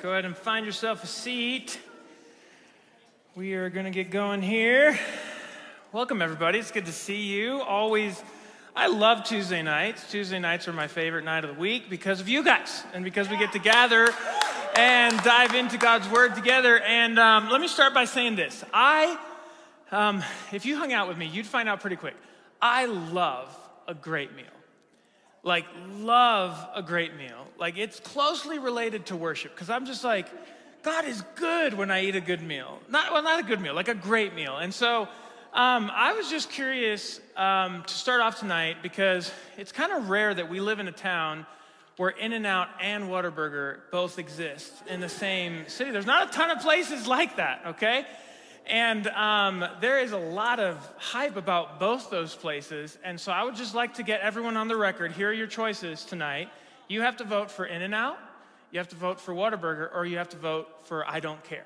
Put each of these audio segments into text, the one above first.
Go ahead and find yourself a seat. We are going to get going here. Welcome, everybody. It's good to see you. Always, I love Tuesday nights. Tuesday nights are my favorite night of the week because of you guys and because we get to gather and dive into God's Word together. And um, let me start by saying this I, um, if you hung out with me, you'd find out pretty quick. I love a great meal like love a great meal. Like it's closely related to worship because I'm just like, God is good when I eat a good meal. Not well, not a good meal, like a great meal. And so um, I was just curious um, to start off tonight because it's kind of rare that we live in a town where In N Out and Whataburger both exist in the same city. There's not a ton of places like that, okay? And um, there is a lot of hype about both those places. And so I would just like to get everyone on the record. Here are your choices tonight. You have to vote for In N Out, you have to vote for Whataburger, or you have to vote for I Don't Care.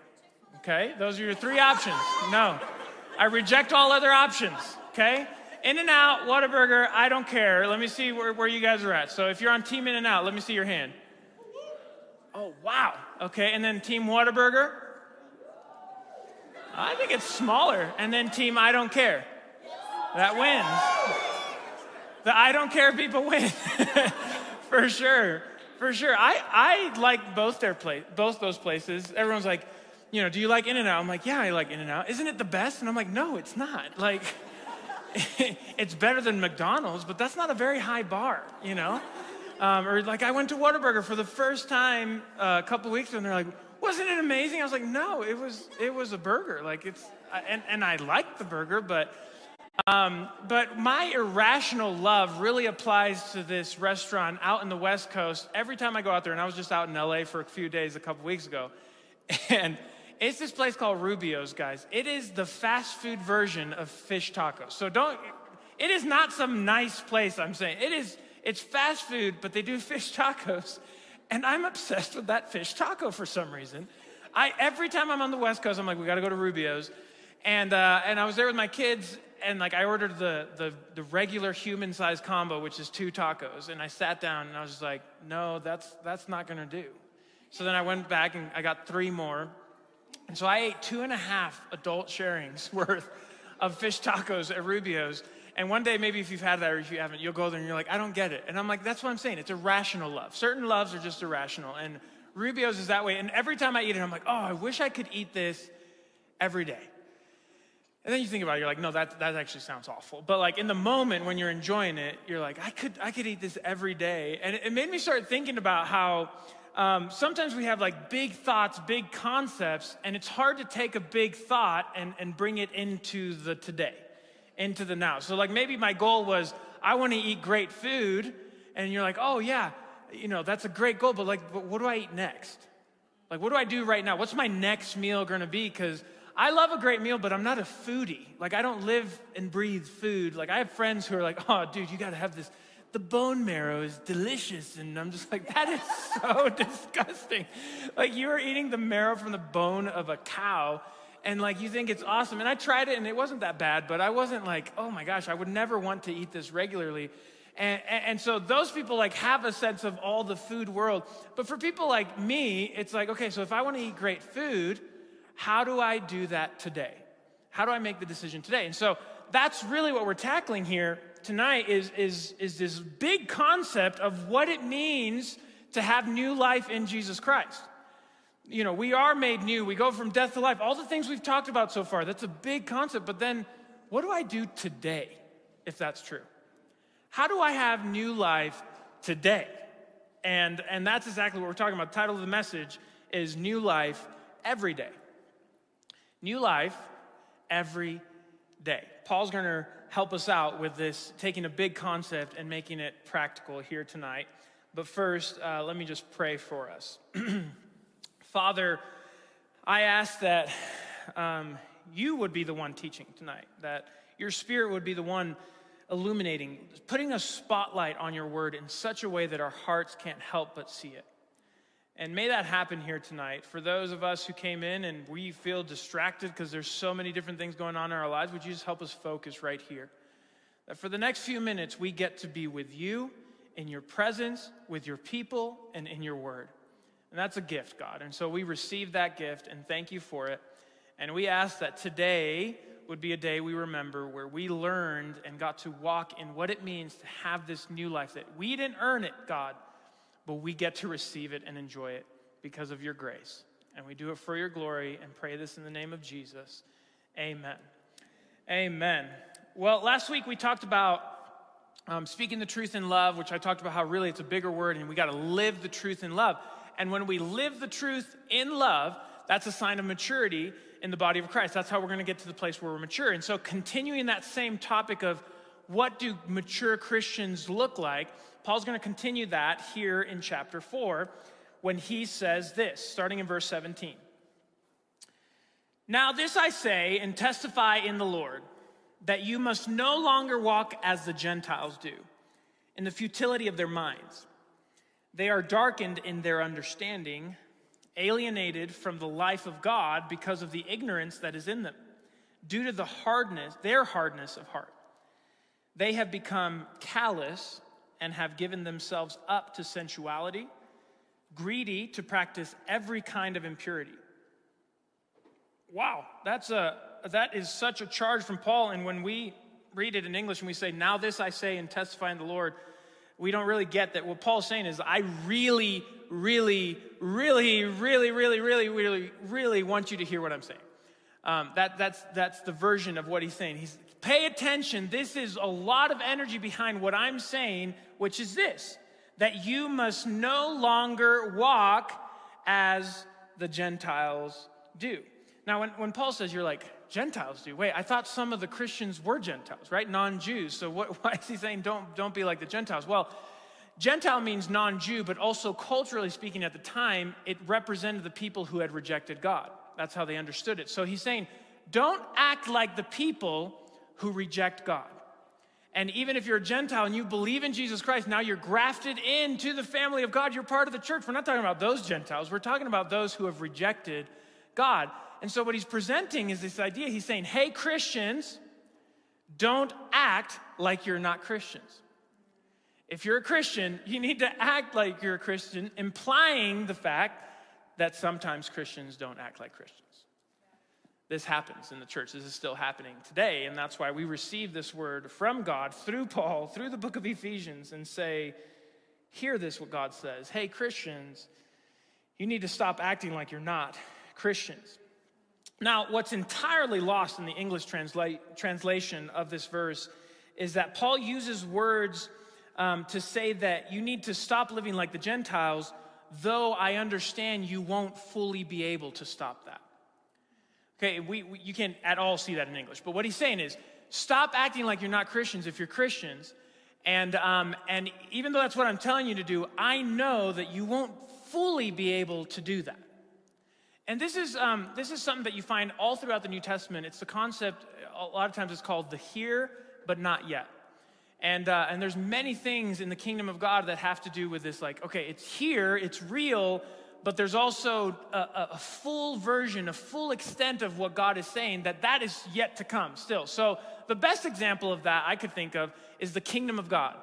Okay? Those are your three options. No. I reject all other options. Okay? In and out, Whataburger, I don't care. Let me see where, where you guys are at. So if you're on Team In and Out, let me see your hand. Oh, wow. Okay, and then Team Whataburger? I think it's smaller. And then team I don't care. That wins. The I don't care people win. For sure. For sure. I, I like both their place, both those places. Everyone's like, you know, do you like In and Out? I'm like, yeah, I like In and Out. Isn't it the best? And I'm like, no, it's not. Like, it's better than McDonald's, but that's not a very high bar, you know? Um, or like, I went to Whataburger for the first time uh, a couple weeks ago, and they're like, wasn't it amazing? I was like, no, it was, it was a burger. Like it's, and, and I liked the burger, but, um, but my irrational love really applies to this restaurant out in the West Coast. Every time I go out there, and I was just out in LA for a few days a couple weeks ago, and it's this place called Rubio's, guys. It is the fast food version of fish tacos. So don't, it is not some nice place, I'm saying. It is, it's fast food, but they do fish tacos. And I'm obsessed with that fish taco for some reason. I, every time I'm on the West Coast, I'm like, we got to go to Rubio's. And, uh, and I was there with my kids, and like I ordered the, the, the regular human sized combo, which is two tacos. And I sat down and I was just like, no, that's, that's not to do. So then I went back and I got three more. And so I ate two and a half adult sharings worth of fish tacos at Rubio's. And one day, maybe if you've had that or if you haven't, you'll go there and you're like, I don't get it. And I'm like, that's what I'm saying. It's irrational love. Certain loves are just irrational. And Rubio's is that way. And every time I eat it, I'm like, oh, I wish I could eat this every day. And then you think about it, you're like, no, that, that actually sounds awful. But like in the moment when you're enjoying it, you're like, I could, I could eat this every day. And it, made me start thinking about how um, sometimes we have like big thoughts, big concepts, and it's hard to take a big thought and, and bring it into the today into the now. So, like, maybe my goal was I want to eat great food, and you're like, oh, yeah, you know, that's a great goal, but like, but what do I eat next? Like, what do I do right now? What's my next meal gonna be? Because I love a great meal, but I'm not a foodie. Like, I don't live and breathe food. Like, I have friends who are like, oh, dude, you gotta have this. The bone marrow is delicious. And I'm just like, that is so disgusting. Like, you are eating the marrow from the bone of a cow and like you think it's awesome. And I tried it and it wasn't that bad, but I wasn't like, oh my gosh, I would never want to eat this regularly. And, and, and, so those people like have a sense of all the food world. But for people like me, it's like, okay, so if I want to eat great food, how do I do that today? How do I make the decision today? And so that's really what we're tackling here tonight is, is, is this big concept of what it means to have new life in Jesus Christ you know, we are made new. We go from death to life. All the things we've talked about so far, that's a big concept. But then, what do I do today if that's true? How do I have new life today? And, and that's exactly what we're talking about. The title of the message is New Life Every Day. New life every day. Paul's going to help us out with this, taking a big concept and making it practical here tonight. But first, uh, let me just pray for us. Father, I ask that um, you would be the one teaching tonight, that your spirit would be the one illuminating, putting a spotlight on your word in such a way that our hearts can't help but see it. And may that happen here tonight. For those of us who came in and we feel distracted because there's so many different things going on in our lives, would you just help us focus right here? That for the next few minutes, we get to be with you in your presence, with your people, and in your word. And that's a gift, God. And so we receive that gift and thank you for it. And we ask that today would be a day we remember where we learned and got to walk in what it means to have this new life that we didn't earn it, God, but we get to receive it and enjoy it because of your grace. And we do it for your glory and pray this in the name of Jesus. Amen. Amen. Well, last week we talked about um, speaking the truth in love, which I talked about how really it's a bigger word and we got to live the truth in love. And when we live the truth in love, that's a sign of maturity in the body of Christ. That's how we're going to get to the place where we're mature. And so, continuing that same topic of what do mature Christians look like, Paul's going to continue that here in chapter 4 when he says this, starting in verse 17. Now, this I say and testify in the Lord that you must no longer walk as the Gentiles do, in the futility of their minds. They are darkened in their understanding alienated from the life of God because of the ignorance that is in them, due to the hardness, their hardness of heart. They have become callous and have given themselves up to sensuality, greedy to practice every kind of impurity. Wow, that's a that is such a charge from Paul. And when we read it in English and we say, Now this I say and testify in the Lord, we don't really get that what Paul's saying is, I really, really, really, really, really, really, really, really want you to hear what I'm saying. Um, that, that's, that's the version of what he's saying. He's, pay attention. This is a lot of energy behind what I'm saying, which is this that you must no longer walk as the Gentiles do. Now, when, when Paul says you're like, Gentiles do, wait, I thought some of the Christians were Gentiles, right? Non Jews. So what, why is he saying don't, don't be like the Gentiles? Well, Gentile means non Jew, but also culturally speaking at the time, it represented the people who had rejected God. That's how they understood it. So he's saying, don't act like the people who reject God. And even if you're a Gentile and you believe in Jesus Christ, now you're grafted into the family of God. You're part of the church. We're not talking about those Gentiles. We're talking about those who have rejected God. And so what he's presenting is this idea. He's saying, hey, Christians, don't act like you're not Christians. If you're a Christian, you need to act like you're a Christian, implying the fact that sometimes Christians don't act like Christians. This happens in the church. This is still happening today. And that's why we receive this word from God through Paul, through the book of Ephesians, and say, Hear this, what God says. Hey, Christians, you need to stop acting like you're not Christians. Now, what's entirely lost in the English transla- translation of this verse is that Paul uses words um, to say that you need to stop living like the Gentiles, though I understand you won't fully be able to stop that. Okay, we, we, you can't at all see that in English, but what he's saying is stop acting like you're not Christians if you're Christians. And, um, and even though that's what I'm telling you to do, I know that you won't fully be able to do that. And this is, um, this is something that you find all throughout the New Testament. It's the concept, a lot of times it's called the here, but not yet. And, uh, and there's many things in the kingdom of God that have to do with this like, okay, it's here, it's real, but there's also a, a, full version, a full extent of what God is saying that that is yet to come still. So the best example of that I could think of is the kingdom of God.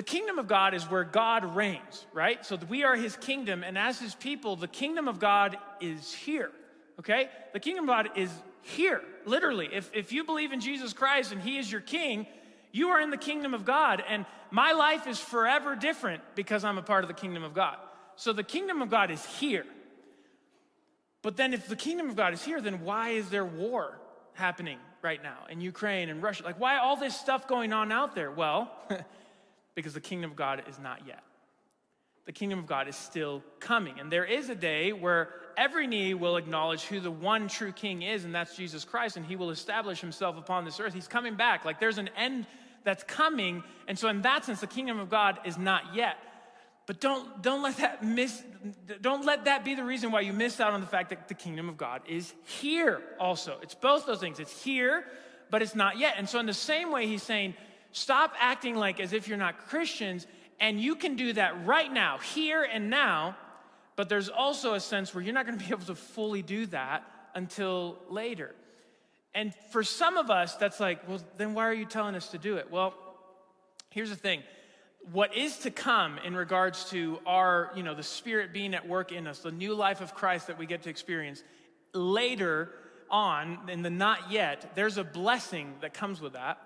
The kingdom of God is where God reigns, right? So we are his kingdom, and as his people, the kingdom of God is here, okay? The kingdom of God is here, literally. If, if you believe in Jesus Christ and he is your king, you are in the kingdom of God, and my life is forever different because I'm a part of the kingdom of God. So the kingdom of God is here. But then, if the kingdom of God is here, then why is there war happening right now in Ukraine and Russia? Like, why all this stuff going on out there? Well, because the kingdom of God is not yet. The kingdom of God is still coming. And there is a day where every knee will acknowledge who the one true king is, and that's Jesus Christ, and he will establish himself upon this earth. He's coming back. Like there's an end that's coming. And so, in that sense, the kingdom of God is not yet. But don't, don't let that miss, don't let that be the reason why you miss out on the fact that the kingdom of God is here also. It's both those things. It's here, but it's not yet. And so in the same way, he's saying, stop acting like as if you're not Christians, and you can do that right now, here and now. But there's also a sense where you're not going to be able to fully do that until later. And for some of us, that's like, well, then why are you telling us to do it? Well, here's the thing what is to come in regards to our, you know, the Spirit being at work in us, the new life of Christ that we get to experience, later on, in the not yet, there's a blessing that comes with that,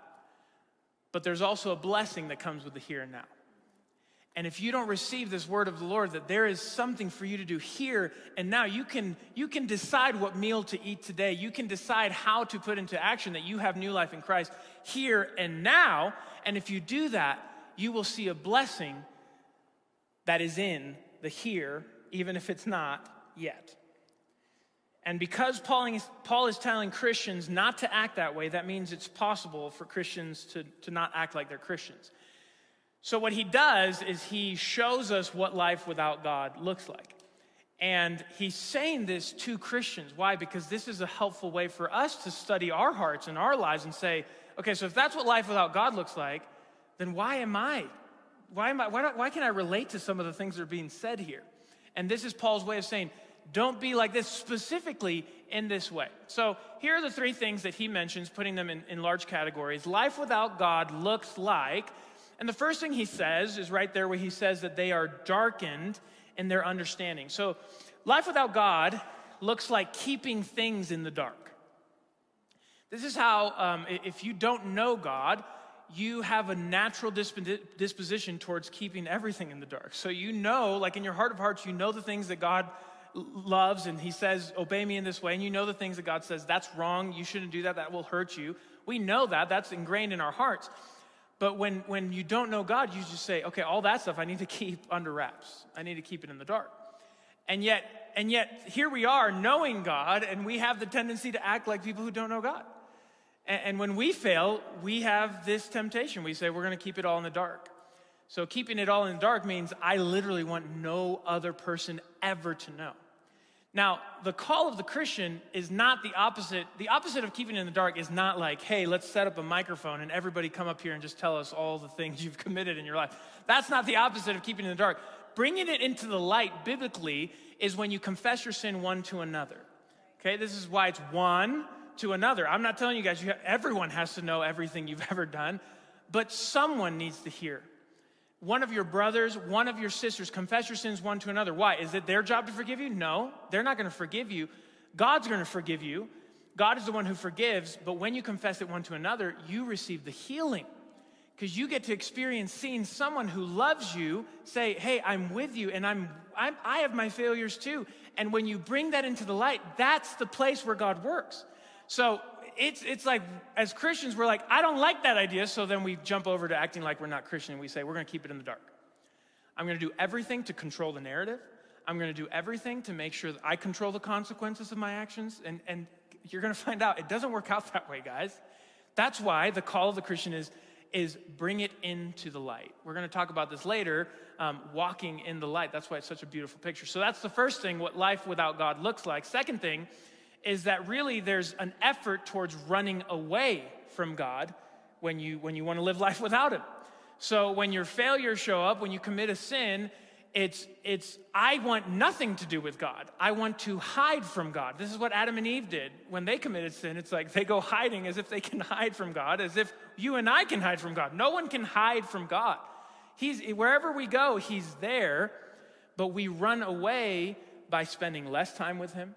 but there's also a blessing that comes with the here and now. And if you don't receive this word of the Lord, that there is something for you to do here and now, you can, you can decide what meal to eat today. You can decide how to put into action that you have new life in Christ here and now. And if you do that, you will see a blessing that is in the here, even if it's not yet. And because Paul is, Paul is telling Christians not to act that way, that means it's possible for Christians to, to not act like they're Christians. So, what he does is he shows us what life without God looks like. And he's saying this to Christians. Why? Because this is a helpful way for us to study our hearts and our lives and say, okay, so if that's what life without God looks like, then why am I? Why, am I, why, why can I relate to some of the things that are being said here? And this is Paul's way of saying, don't be like this specifically in this way. So here are the three things that he mentions, putting them in, in large categories. Life without God looks like, and the first thing he says is right there where he says that they are darkened in their understanding. So life without God looks like keeping things in the dark. This is how, um, if you don't know God, you have a natural disposition towards keeping everything in the dark. So you know, like in your heart of hearts, you know the things that God loves and he says, Obey me in this way. And you know the things that God says, That's wrong. You shouldn't do that. That will hurt you. We know that. That's ingrained in our hearts. But when, when you don't know God, you just say, Okay, all that stuff I need to keep under wraps. I need to keep it in the dark. And yet, and yet, here we are knowing God, and we have the tendency to act like people who don't know God. And, and when we fail, we have this temptation. We say, We're going to keep it all in the dark. So, keeping it all in the dark means I literally want no other person ever to know. Now, the call of the Christian is not the opposite. The opposite of keeping in the dark is not like, hey, let's set up a microphone and everybody come up here and just tell us all the things you've committed in your life. That's not the opposite of keeping in the dark. Bringing it into the light biblically is when you confess your sin one to another. Okay, this is why it's one to another. I'm not telling you guys, you have, everyone has to know everything you've ever done, but someone needs to hear one of your brothers, one of your sisters, confess your sins one to another. Why? Is it their job to forgive you? No, they're not going to forgive you. God's going to forgive you. God is the one who forgives, but when you confess it one to another, you receive the healing. Because you get to experience seeing someone who loves you say, Hey, I'm with you, and I'm, I'm, I have my failures too. And when you bring that into the light, that's the place where God works. So it's, it's like, as Christians, we're like, I don't like that idea. So then we jump over to acting like we're not Christian and we say, we're going to keep it in the dark. I'm going to do everything to control the narrative. I'm going to do everything to make sure that I control the consequences of my actions. And, and you're going to find out it doesn't work out that way, guys. That's why the call of the Christian is, is bring it into the light. We're going to talk about this later, um, walking in the light. That's why it's such a beautiful picture. So that's the first thing, what life without God looks like. Second thing is that really there's an effort towards running away from God when you, when you want to live life without Him. So when your failures show up, when you commit a sin, it's, it's, I want nothing to do with God. I want to hide from God. This is what Adam and Eve did when they committed sin. It's like they go hiding as if they can hide from God, as if you and I can hide from God. No one can hide from God. He's, wherever we go, He's there, but we run away by spending less time with Him,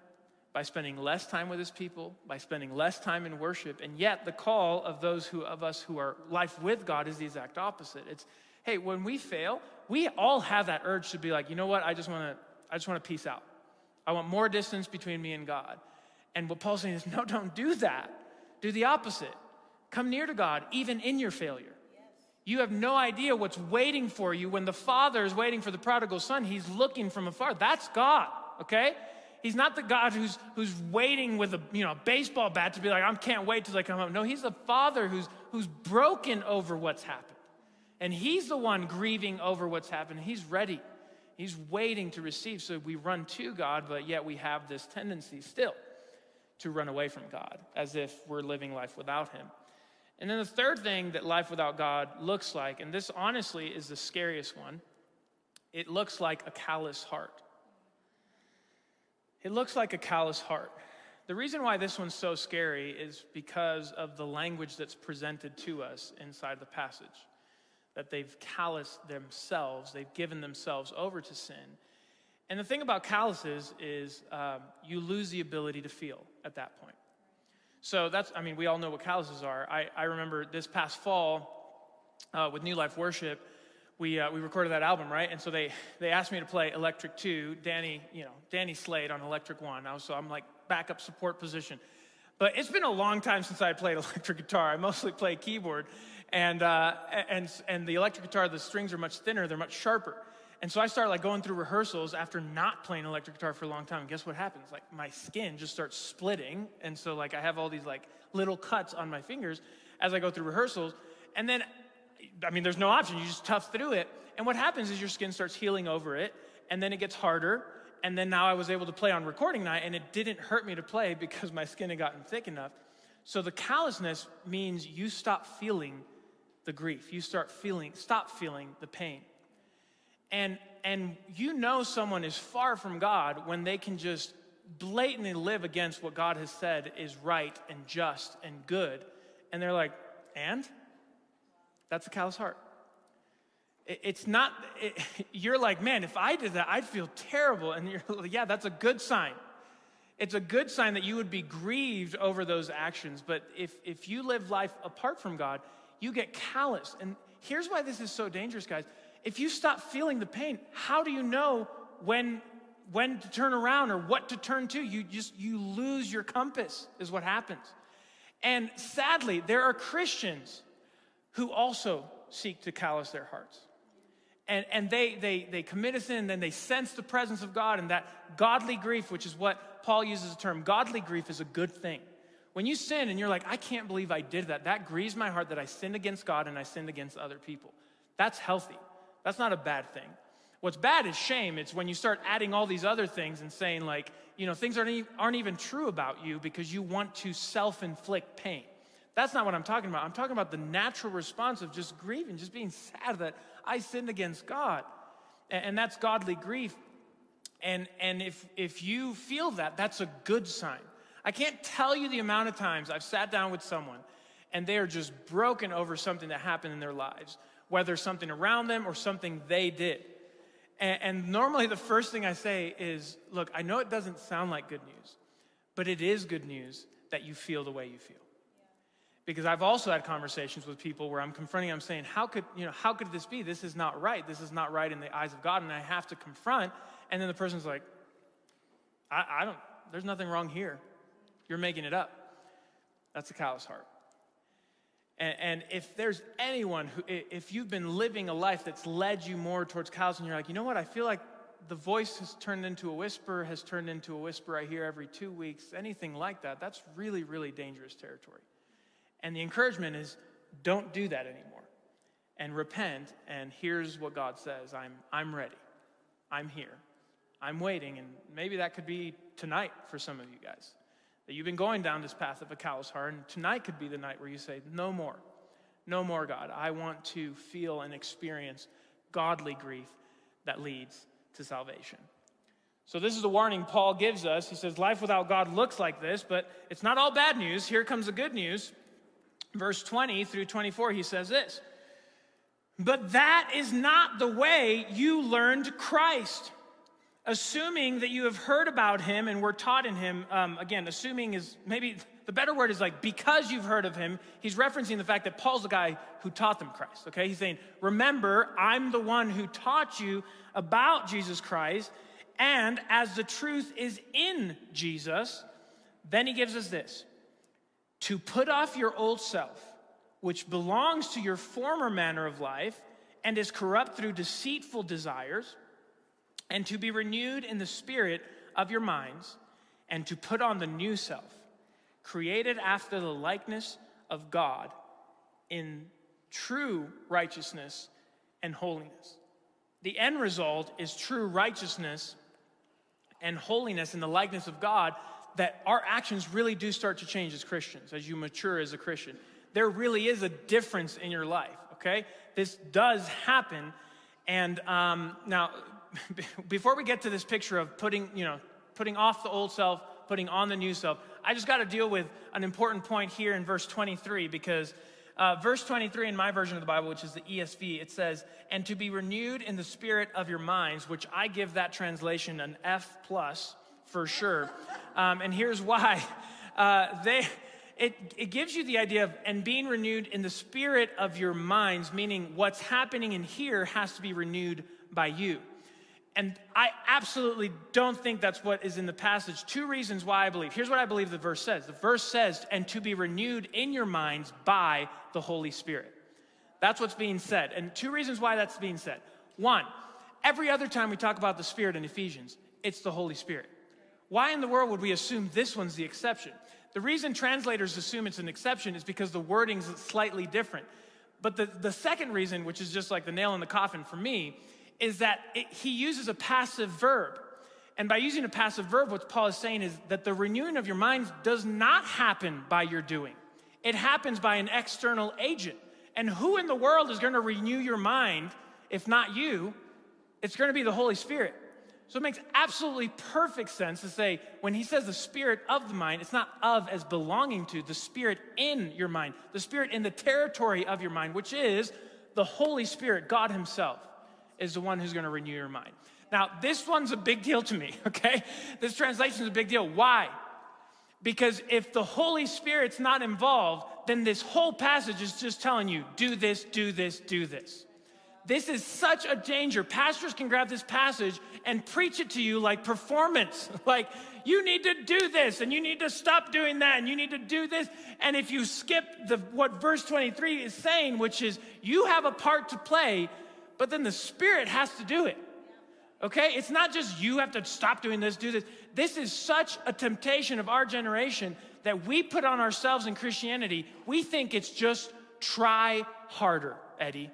by spending less time with his people, by spending less time in worship. And yet the call of those who of us who are life with God is the exact opposite. It's, hey, when we fail, we all have that urge to be like, you know what, I just want to, I just want to peace out. I want more distance between me and God. And what Paul's saying is, no, don't do that. Do the opposite. Come near to God, even in your failure. You have no idea what's waiting for you when the father is waiting for the prodigal son. He's looking from afar. That's God, okay? He's not the God who's, who's waiting with a you know, baseball bat to be like, I can't wait till I come home. No, he's the father who's, who's broken over what's happened. And he's the one grieving over what's happened. He's ready. He's waiting to receive. So we run to God, but yet we have this tendency still to run away from God as if we're living life without Him. And then the third thing that life without God looks like, and this honestly is the scariest one, it looks like a callous heart. It looks like a callous heart. The reason why this one's so scary is because of the language that's presented to us inside the passage. that they've calloused themselves, they've given themselves over to sin. And the thing about calluses is um, you lose the ability to feel at that point. So that's, I mean, we all know what calluses are. I, I remember this past fall uh, with New Life Worship, we, uh, we recorded that album, right? And so they, they asked me to play Electric 2, Danny, you know, Danny Slade on Electric 1. I was, so I'm like backup support position. But it's been a long time since I played electric guitar. I mostly play keyboard. And, uh, and, and the electric guitar, the strings are much thinner, they're much sharper. And so I started like going through rehearsals after not playing electric guitar for a long time. And guess what happens? Like my skin just starts splitting. And so like I have all these like little cuts on my fingers as I go through rehearsals. And then, I mean, there's no option. You just tough through it. And what happens is your skin starts healing over it. And then it gets harder. And then now I was able to play on recording night and it didn't hurt me to play because my skin had gotten thick enough. So the callousness means you stop feeling the grief. You start feeling, stop feeling the pain. And, and you know someone is far from God when they can just blatantly live against what God has said is right and just and good. And they're like, and? That's a callous heart. It's not, it, you're like, man, if I did that, I'd feel terrible. And you're like, yeah, that's a good sign. It's a good sign that you would be grieved over those actions. But if, if you live life apart from God, you get callous. And here's why this is so dangerous, guys if you stop feeling the pain, how do you know when when to turn around or what to turn to? You just you lose your compass is what happens. And sadly, there are Christians who also seek to callous their hearts. And, and they, they, they commit a sin, and then they sense the presence of God, and that godly grief, which is what Paul uses the term, godly grief is a good thing. When you sin and you're like, I can't believe I did that, that grieves my heart that I sinned against God and I sinned against other people. That's healthy. That's not a bad thing. What's bad is shame. It's when you start adding all these other things and saying, like, you know, things aren't, aren't even true about you because you want to self inflict pain. That's not what I'm talking about. I'm talking about the natural response of just grieving, just being sad that I sinned against God. And, that's godly grief. And, and if, if you feel that, that's a good sign. I can't tell you the amount of times I've sat down with someone and they are just broken over something that happened in their lives whether something around them or something they did. And, and, normally the first thing I say is, look, I know it doesn't sound like good news, but it is good news that you feel the way you feel. Because I've also had conversations with people where I'm confronting, I'm saying, how could, you know, how could this be? This is not right. This is not right in the eyes of God. And I have to confront. And then the person's like, I, I don't, there's nothing wrong here. You're making it up. That's a callous heart. And, and, if there's anyone who, if you've been living a life that's led you more towards cows, and you're like, you know what, I feel like the voice has turned into a whisper, has turned into a whisper I hear every two weeks, anything like that, that's really, really dangerous territory. And the encouragement is don't do that anymore. And repent, and here's what God says I'm, I'm ready. I'm here. I'm waiting. And maybe that could be tonight for some of you guys that you've been going down this path of a callous heart, and tonight could be the night where you say, No more. No more, God. I want to feel and experience godly grief that leads to salvation. So, this is a warning Paul gives us. He says, Life without God looks like this, but it's not all bad news. Here comes the good news. Verse 20 through 24, he says this But that is not the way you learned Christ assuming that you have heard about him and were taught in him, um, again, assuming is maybe the better word is like because you've heard of him, he's referencing the fact that Paul's the guy who taught them Christ, okay? He's saying, remember, I'm the one who taught you about Jesus Christ, and as the truth is in Jesus, then he gives us this to put off your old self, which belongs to your former manner of life and is corrupt through deceitful desires and to be renewed in the spirit of your minds, and to put on the new self, created after the likeness of God in true righteousness and holiness. The end result is true righteousness and holiness in the likeness of God that our actions really do start to change as Christians, as you mature as a Christian. There really is a difference in your life, okay? This does happen. And um, now, before we get to this picture of putting, you know, putting off the old self, putting on the new self, I just got to deal with an important point here in verse 23 because Uh, verse 23 in my version of the Bible, which is the ESV, it says, and to be renewed in the spirit of your minds, which I give that translation an F plus for sure. Um, and here's why. Uh, they, it, it gives you the idea of, and being renewed in the spirit of your minds, meaning what's happening in here has to be renewed by you. And I absolutely don't think that's what is in the passage. Two reasons why I believe. Here's what I believe the verse says the verse says, and to be renewed in your minds by the Holy Spirit. That's what's being said. And two reasons why that's being said. One, every other time we talk about the Spirit in Ephesians, it's the Holy Spirit. Why in the world would we assume this one's the exception? The reason translators assume it's an exception is because the wording's slightly different. But the, the second reason, which is just like the nail in the coffin for me, is that it, he uses a passive verb. And by using a passive verb, what Paul is saying is that the renewing of your minds does not happen by your doing, it happens by an external agent. And who in the world is going to renew your mind if not you? It's going to be the Holy Spirit. So it makes absolutely perfect sense to say when he says the spirit of the mind, it's not of as belonging to, the spirit in your mind, the spirit in the territory of your mind, which is the Holy Spirit, God Himself is the one who's going to renew your mind. Now, this one's a big deal to me, okay? This translation is a big deal. Why? Because if the Holy Spirit's not involved, then this whole passage is just telling you do this, do this, do this. This is such a danger. Pastors can grab this passage and preach it to you like performance. Like, you need to do this and you need to stop doing that and you need to do this. And if you skip the, what verse 23 is saying, which is you have a part to play, but then the Spirit has to do it. Okay? It's not just you have to stop doing this, do this. This is such a temptation of our generation that we put on ourselves in Christianity. We think it's just try harder, Eddie.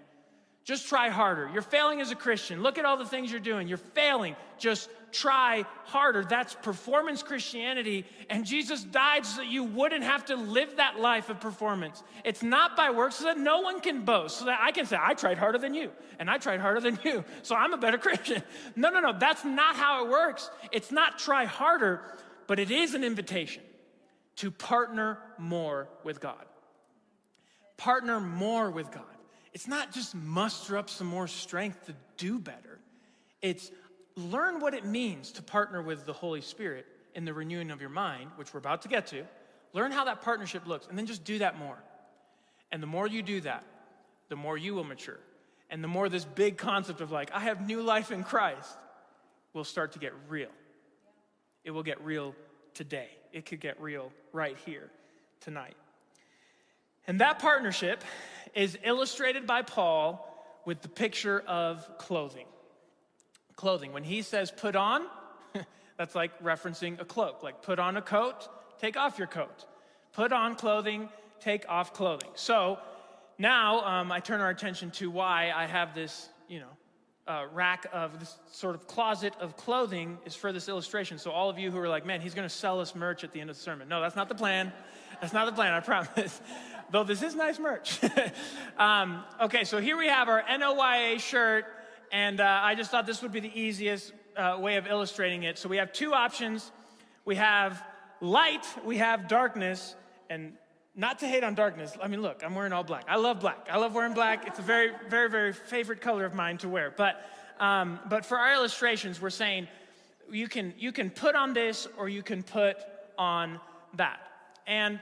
Just try harder. You're failing as a Christian. Look at all the things you're doing. You're failing. Just try harder. That's performance Christianity. And Jesus died so that you wouldn't have to live that life of performance. It's not by works so that no one can boast, so that I can say, I tried harder than you, and I tried harder than you, so I'm a better Christian. No, no, no. That's not how it works. It's not try harder, but it is an invitation to partner more with God. Partner more with God. It's not just muster up some more strength to do better. It's learn what it means to partner with the Holy Spirit in the renewing of your mind, which we're about to get to. Learn how that partnership looks, and then just do that more. And the more you do that, the more you will mature. And the more this big concept of like, I have new life in Christ will start to get real. It will get real today. It could get real right here tonight. And that partnership is illustrated by Paul with the picture of clothing clothing. When he says put on, that's like referencing a cloak. Like put on a coat, take off your coat. Put on clothing, take off clothing. So now um, I turn our attention to why I have this, you know, uh, rack of this sort of closet of clothing is for this illustration. So all of you who are like, man, he's going to sell us merch at the end of the sermon. No, that's not the plan. That's not the plan. I promise. Though this is nice merch. um, okay, so here we have our NOYA shirt and uh, I just thought this would be the easiest uh, way of illustrating it. So we have two options we have light, we have darkness, and not to hate on darkness. I mean, look, I'm wearing all black. I love black. I love wearing black. It's a very, very, very favorite color of mine to wear. But, um, but for our illustrations, we're saying you can, you can put on this or you can put on that. And,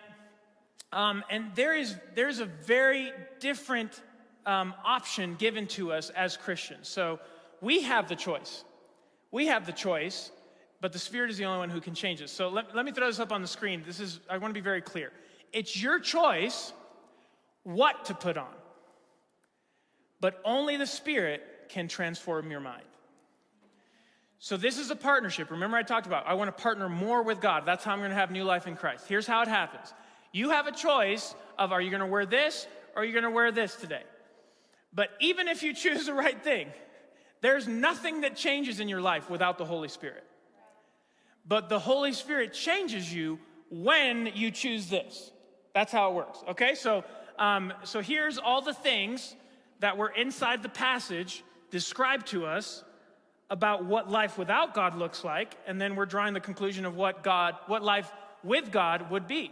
um, and there is, there's a very different um, option given to us as Christians. So we have the choice. We have the choice, but the Spirit is the only one who can change it. So let, let me throw this up on the screen. This is, I want to be very clear. It's your choice what to put on, but only the Spirit can transform your mind. So, this is a partnership. Remember, I talked about I want to partner more with God. That's how I'm going to have new life in Christ. Here's how it happens you have a choice of are you going to wear this or are you going to wear this today? But even if you choose the right thing, there's nothing that changes in your life without the Holy Spirit. But the Holy Spirit changes you when you choose this. That's how it works. Okay, so um, so here's all the things that were inside the passage described to us about what life without God looks like, and then we're drawing the conclusion of what God, what life with God would be.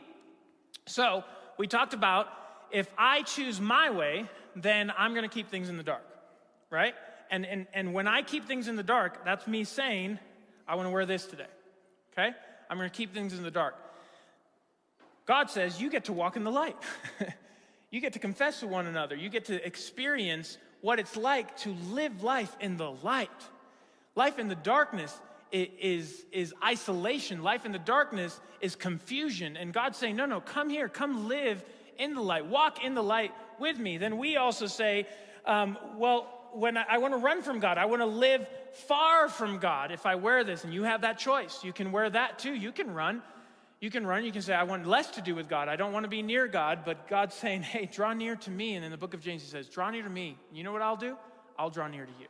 So we talked about if I choose my way, then I'm going to keep things in the dark, right? And, and, and when I keep things in the dark, that's me saying, I want to wear this today, okay? I'm going to keep things in the dark. God says, you get to walk in the light. you get to confess to one another. You get to experience what it's like to live life in the light. Life in the darkness is, is isolation. Life in the darkness is confusion. And God's saying, no, no, come here, come live in the light, walk in the light with me. Then we also say, um, well, when I, I want to run from God, I want to live far from God if I wear this. And you have that choice. You can wear that too. You can run. You can run. You can say, I want less to do with God. I don't want to be near God. But God's saying, hey, draw near to me. And in the book of James, he says, draw near to me. You know what I'll do? I'll draw near to you.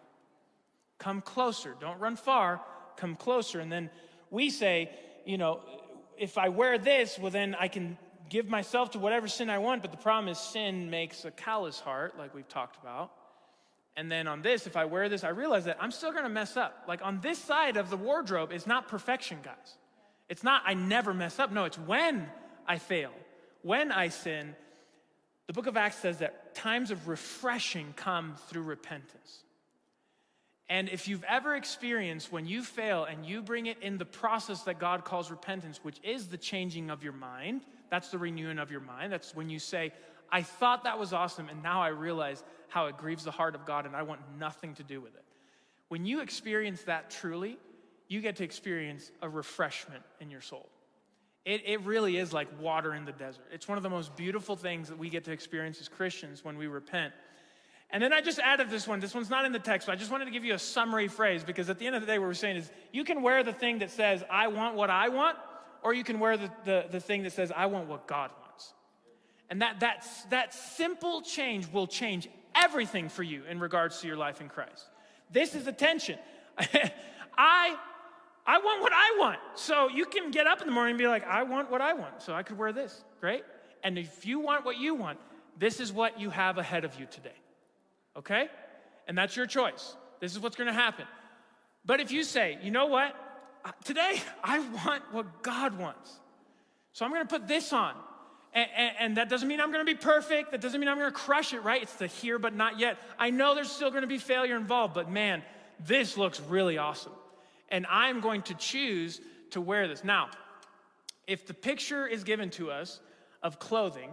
Come closer. Don't run far. Come closer. And then we say, you know, if I wear this, well, then I can give myself to whatever sin I want, but the problem is sin makes a callous heart, like we've talked about. And then on this, if I wear this, I realize that I'm still gonna mess up. Like on this side of the wardrobe is not perfection, guys. It's not I never mess up. No, it's when I fail, when I sin. The book of Acts says that times of refreshing come through repentance. And if you've ever experienced when you fail and you bring it in the process that God calls repentance, which is the changing of your mind, that's the renewing of your mind. That's when you say, I thought that was awesome, and now I realize how it grieves the heart of God, and I want nothing to do with it. When you experience that truly, you get to experience a refreshment in your soul. It, it really is like water in the desert. It's one of the most beautiful things that we get to experience as Christians when we repent. And then I just added this one. This one's not in the text, but I just wanted to give you a summary phrase because at the end of the day, what we're saying is you can wear the thing that says, I want what I want, or you can wear the, the, the thing that says, I want what God wants. And that, that's, that simple change will change everything for you in regards to your life in Christ. This is attention. I, I want what I want. So you can get up in the morning and be like, I want what I want. So I could wear this. Great. And if you want what you want, this is what you have ahead of you today. Okay? And that's your choice. This is what's to happen. But if you say, you know what? today I want what God wants. So I'm to put this on. And, and, and, that doesn't mean I'm going to be perfect. That doesn't mean I'm going to crush it, right? It's the here but not yet. I know there's still going to be failure involved, but man, this looks really awesome. And I'm going to choose to wear this. Now, if the picture is given to us of clothing,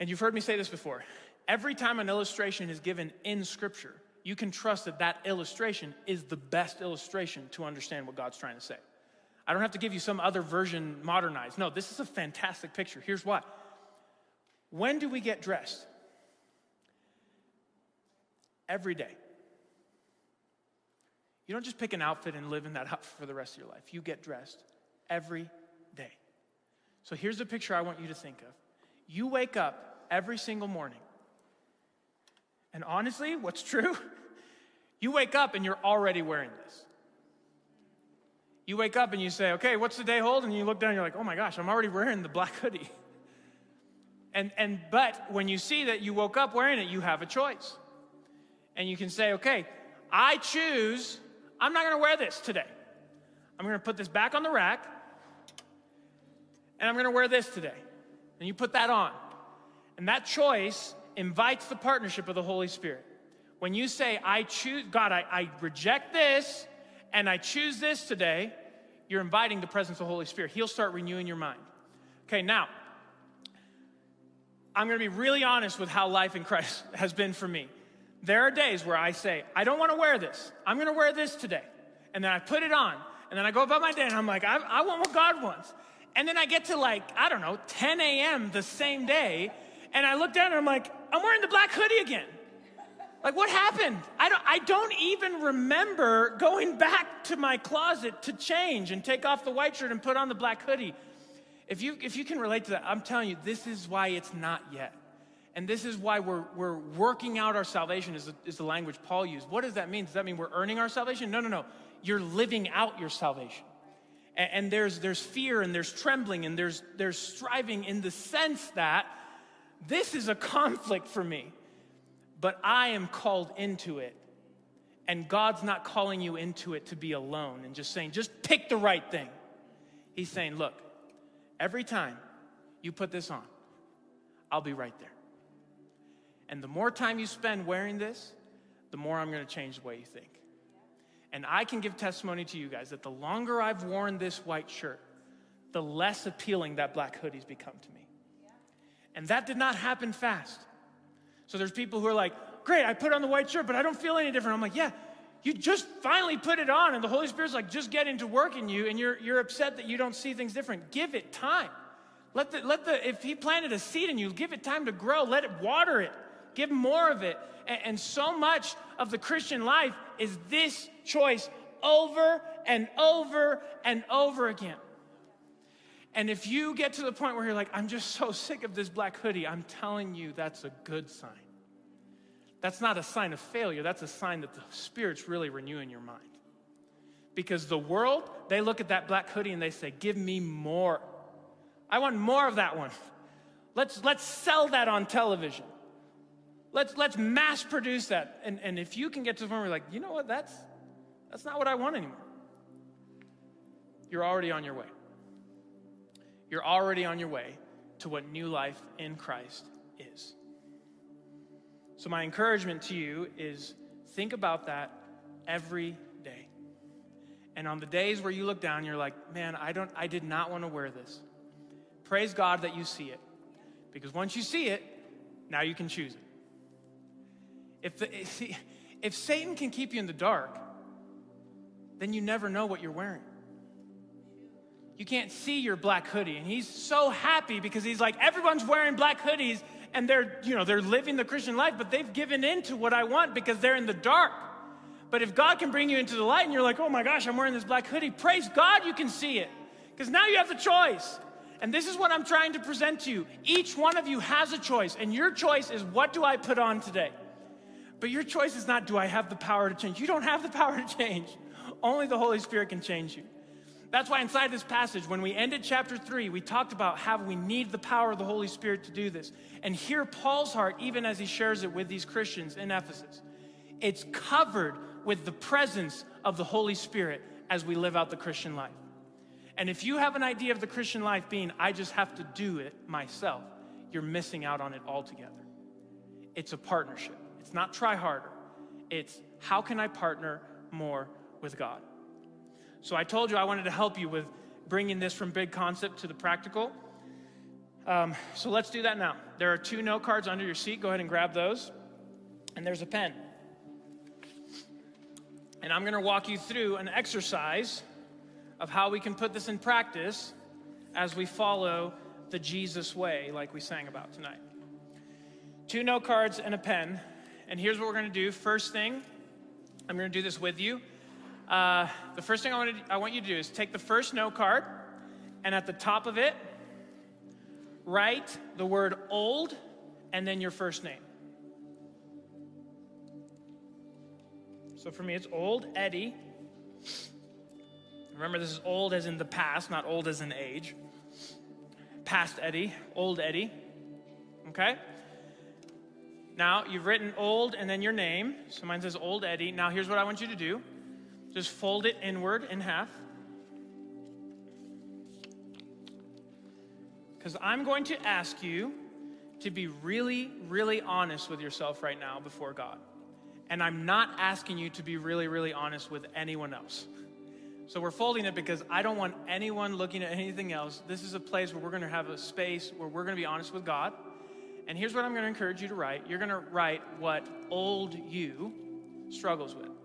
and you've heard me say this before, every time an illustration is given in Scripture, you can trust that that illustration is the best illustration to understand what God's trying to say. I don't have to give you some other version modernized. No, this is a fantastic picture. Here's why. When do we get dressed? Every day. You don't just pick an outfit and live in that outfit for the rest of your life. You get dressed every day. So here's the picture I want you to think of. You wake up every single morning. And honestly, what's true You wake up and you're already wearing this. You wake up and you say, okay, what's the day hold? And you look down and you're like, oh my gosh, I'm already wearing the black hoodie. And, and but when you see that you woke up wearing it, you have a choice. And you can say, okay, I choose, I'm not gonna wear this today. I'm gonna put this back on the rack, and I'm gonna wear this today. And you put that on. And that choice invites the partnership of the Holy Spirit. When you say, I choose, God, I, I reject this and I choose this today, you're inviting the presence of the Holy Spirit. He'll start renewing your mind. Okay, now, I'm gonna be really honest with how life in Christ has been for me. There are days where I say, I don't wanna wear this. I'm gonna wear this today. And then I put it on. And then I go about my day and I'm like, I, I want what God wants. And then I get to like, I don't know, 10 a.m. the same day. And I look down and I'm like, I'm wearing the black hoodie again. Like, what happened? I don't, I don't even remember going back to my closet to change and take off the white shirt and put on the black hoodie. If you, if you can relate to that, I'm telling you, this is why it's not yet. And this is why we're, we're working out our salvation, is the, is the language Paul used. What does that mean? Does that mean we're earning our salvation? No, no, no. You're living out your salvation. And, and there's, there's fear and there's trembling and there's, there's striving in the sense that this is a conflict for me but I am called into it. And God's not calling you into it to be alone and just saying, just pick the right thing. He's saying, look, every time you put this on, I'll be right there. And the more time you spend wearing this, the more I'm going to change the way you think. And I can give testimony to you guys that the longer I've worn this white shirt, the less appealing that black hoodie's become to me. And that did not happen fast. So there's people who are like, great, I put on the white shirt, but I don't feel any different. I'm like, yeah, you just finally put it on, and the Holy Spirit's like just get into work in you, and you're, you're upset that you don't see things different. Give it time. Let the, let the, if He planted a seed in you, give it time to grow. Let it water it. Give more of it. And, and so much of the Christian life is this choice over and over and over again. And if you get to the point where you're like, I'm just so sick of this black hoodie, I'm telling you that's a good sign. That's not a sign of failure, that's a sign that the Spirit's really renewing your mind. Because the world, they look at that black hoodie and they say, Give me more. I want more of that one. Let's, let's sell that on television. Let's, let's mass produce that. And, and if you can get to the point where you're like, you know what, that's, that's not what I want anymore, you're already on your way. You're already on your way to what new life in Christ is. So, my encouragement to you is think about that every day. And on the days where you look down, you're like, man, I, don't, I did not want to wear this. Praise God that you see it. Because once you see it, now you can choose it. If, the, see, if Satan can keep you in the dark, then you never know what you're wearing. You can't see your black hoodie. And he's so happy because he's like, everyone's wearing black hoodies and they're, you know, they're living the Christian life, but they've given in to what I want because they're in the dark. But if God can bring you into the light and you're like, oh my gosh, I'm wearing this black hoodie, praise God you can see it. Because now you have the choice. And this is what I'm trying to present to you. Each one of you has a choice, and your choice is what do I put on today? But your choice is not do I have the power to change? You don't have the power to change. Only the Holy Spirit can change you. That's why inside this passage, when we ended chapter three, we talked about how we need the power of the Holy Spirit to do this. And hear Paul's heart, even as he shares it with these Christians in Ephesus. It's covered with the presence of the Holy Spirit as we live out the Christian life. And if you have an idea of the Christian life being, I just have to do it myself, you're missing out on it altogether. It's a partnership. It's not try harder. It's how can I partner more with God? So I told you I wanted to help you with bringing this from big concept to the practical. Um, so let's do that now. There are two note cards under your seat. Go ahead and grab those. And there's a pen. And I'm going to walk you through an exercise of how we can put this in practice as we follow the Jesus way, like we sang about tonight. Two note cards and a pen. And here's what we're going to do. First thing, I'm going to do this with you. Uh, the first thing I want, to, I want you to do is take the first note card, and at the top of it, write the word old and then your first name. So for me, it's old Eddie. Remember, this is old as in the past, not old as in age. Past Eddie, old Eddie. Okay? Now, you've written old and then your name. So mine says old Eddie. Now, here's what I want you to do just fold it inward in half. Because I'm going to ask you to be really, really honest with yourself right now before God. And I'm not asking you to be really, really honest with anyone else. So we're folding it because I don't want anyone looking at anything else. This is a place where we're going to have a space where we're going to be honest with God. And here's what I'm going to encourage you to write you're going to write what old you struggles with.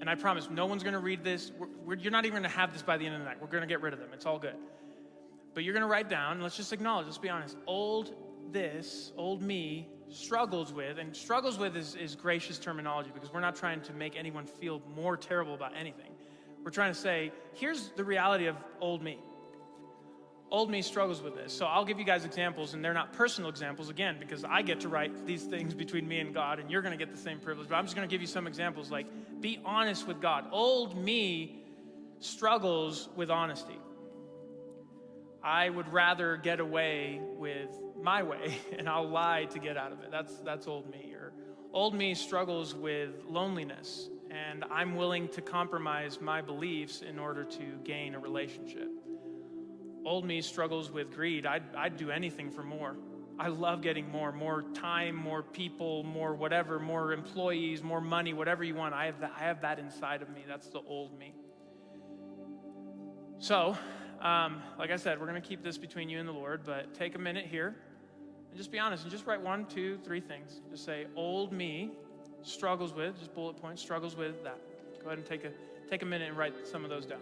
And I promise, no one's going to read this. We're, we're, you're not even going to have this by the end of the night. We're going to get rid of them. It's all good. But you're going to write down, let's just acknowledge, let's be honest. Old this, old me, struggles with, and struggles with is, is gracious terminology because we're not trying to make anyone feel more terrible about anything. We're trying to say, here's the reality of old me. Old me struggles with this. So I'll give you guys examples, and they're not personal examples, again, because I get to write these things between me and God, and you're going to get the same privilege. But I'm just going to give you some examples like, be honest with God. Old me struggles with honesty. I would rather get away with my way, and I'll lie to get out of it. That's, that's old me. Or old me struggles with loneliness, and I'm willing to compromise my beliefs in order to gain a relationship. Old me struggles with greed. I'd, I'd do anything for more. I love getting more, more time, more people, more whatever, more employees, more money, whatever you want. I have that, I have that inside of me. That's the old me. So, um, like I said, we're going to keep this between you and the Lord, but take a minute here and just be honest and just write one, two, three things. Just say, old me struggles with, just bullet points, struggles with that. Go ahead and take a, take a minute and write some of those down.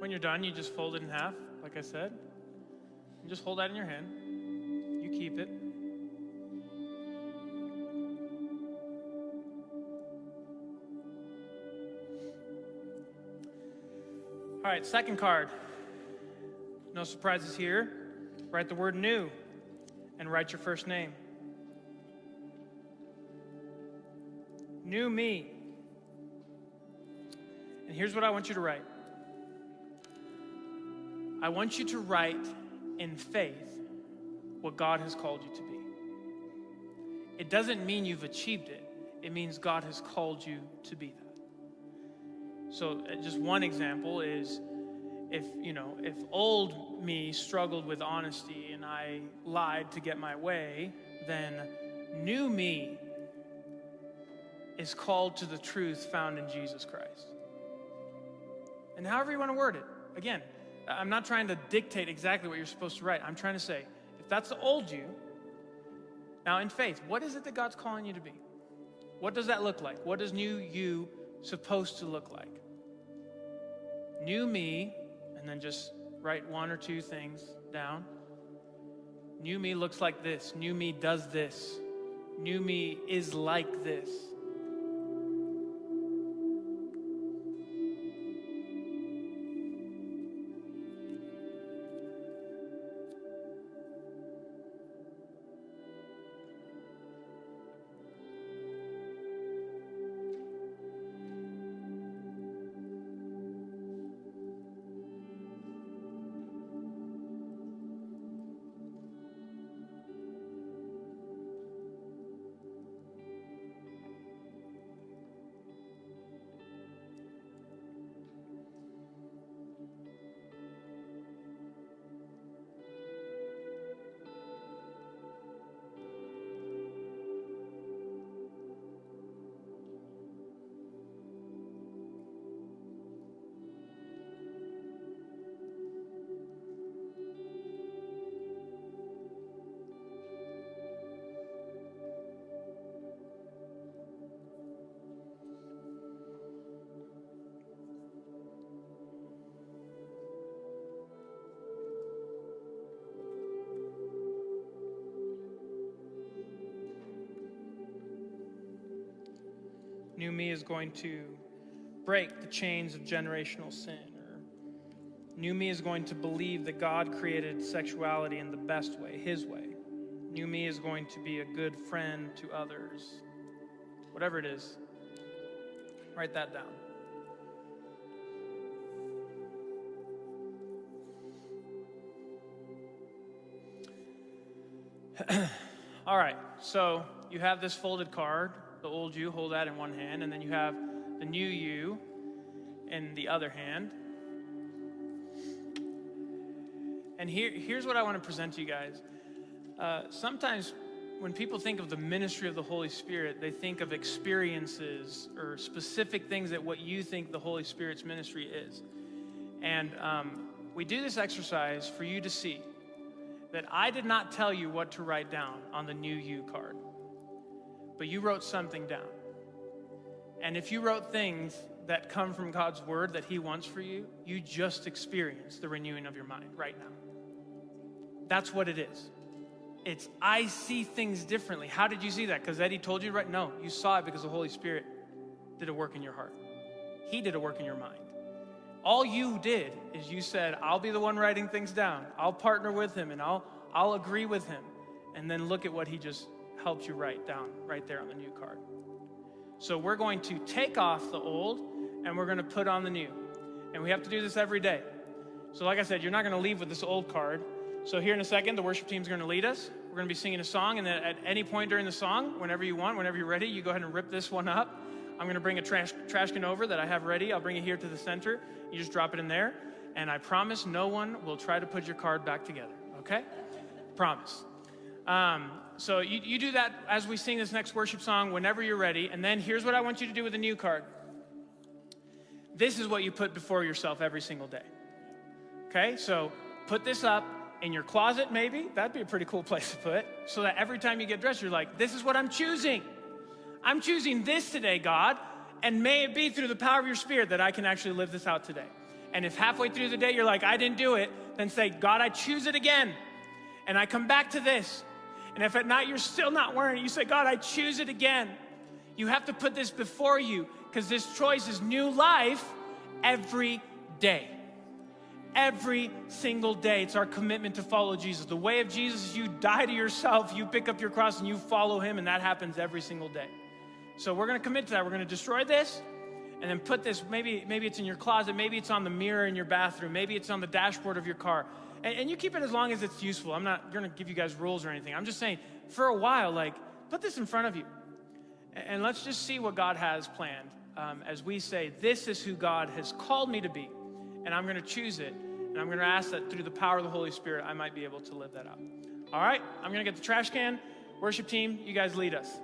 When you're done, you just fold it in half, like I said. And just hold that in your hand. You keep it. All right, second card. No surprises here. Write the word new and write your first name. New me. And here's what I want you to write I want you to write in faith what God has called you to be. It doesn't mean you've achieved it, it means God has called you to be that. So, uh, just one example is if, you know, if old me struggled with honesty and I lied to get my way, then new me is called to the truth found in Jesus Christ. And however you want to word it, again, I'm not trying to dictate exactly what you're supposed to write. I'm trying to say, if that's the old you, now in faith, what is it that God's calling you to be? What does that look like? What is new you supposed to look like? New me, and then just write one or two things down. New me looks like this. New me does this. New me is like this. new me is going to break the chains of generational sin. Or new me is going to believe that God created sexuality in the best way, His way. New me is going to be a good friend to others. Whatever it is, write that down. All right, so you have this folded card old you, hold that in one hand, and then you have the new you in the other hand. And here, here's what I want to present to you guys. Uh, sometimes when people think of the ministry of the Holy Spirit, they think of experiences or specific things that what you think the Holy Spirit's ministry is. And um, we do this exercise for you to see that I did not tell you what to write down on the new you card, but you wrote something down. And if you wrote things that come from God's word that He wants for you, you just experienced the renewing of your mind right now. That's what it is. It's I see things differently. How did you see that? Because Eddie told you right? No, you saw it because the Holy Spirit did a work in your heart. He did a work in your mind. All you did is you said, I'll be the one writing things down. I'll partner with him and I'll I'll agree with him. And then look at what he just helped you write down right there on the new card. So we're going to take off the old and we're going to put on the new. And we have to do this every day. So, like I said, you're not going to leave with this old card. So, here in a second, the worship team's going to lead us. We're going to be singing a song, and then at any point during the song, whenever you want, whenever you're ready, you go ahead and rip this one up. I'm going to bring a trash, trash can over that I have ready. I'll bring it here to the center. You just drop it in there. And I promise no one will try to put your card back together, okay? promise. Um, so you, you do that as we sing this next worship song whenever you're ready. And then here's what I want you to do with a new card. This is what you put before yourself every single day. Okay, so put this up in your closet, maybe. That'd be a pretty cool place to put. it. So that every time you get dressed, you're like, this is what I'm choosing. I'm choosing this today, God. And may it be through the power of your spirit that I can actually live this out today. And if halfway through the day you're like, I didn't do it, then say, God, I choose it again. And I come back to this. And if at night you're still not wearing it, you say, God, I choose it again. You have to put this before you because this choice is new life every day. Every single day. It's our commitment to follow Jesus. The way of Jesus is you die to yourself, you pick up your cross, and you follow him, and that happens every single day. So we're to commit to that. We're to destroy this and then put this maybe maybe it's in your closet maybe it's on the mirror in your bathroom maybe it's on the dashboard of your car and, and you keep it as long as it's useful i'm not going to give you guys rules or anything i'm just saying for a while like put this in front of you and let's just see what God has planned um, as we say, This is who God has called me to be, and I'm going to choose it. And I'm going to ask that through the power of the Holy Spirit, I might be able to live that out. All right, I'm going to get the trash can. Worship team, you guys lead us.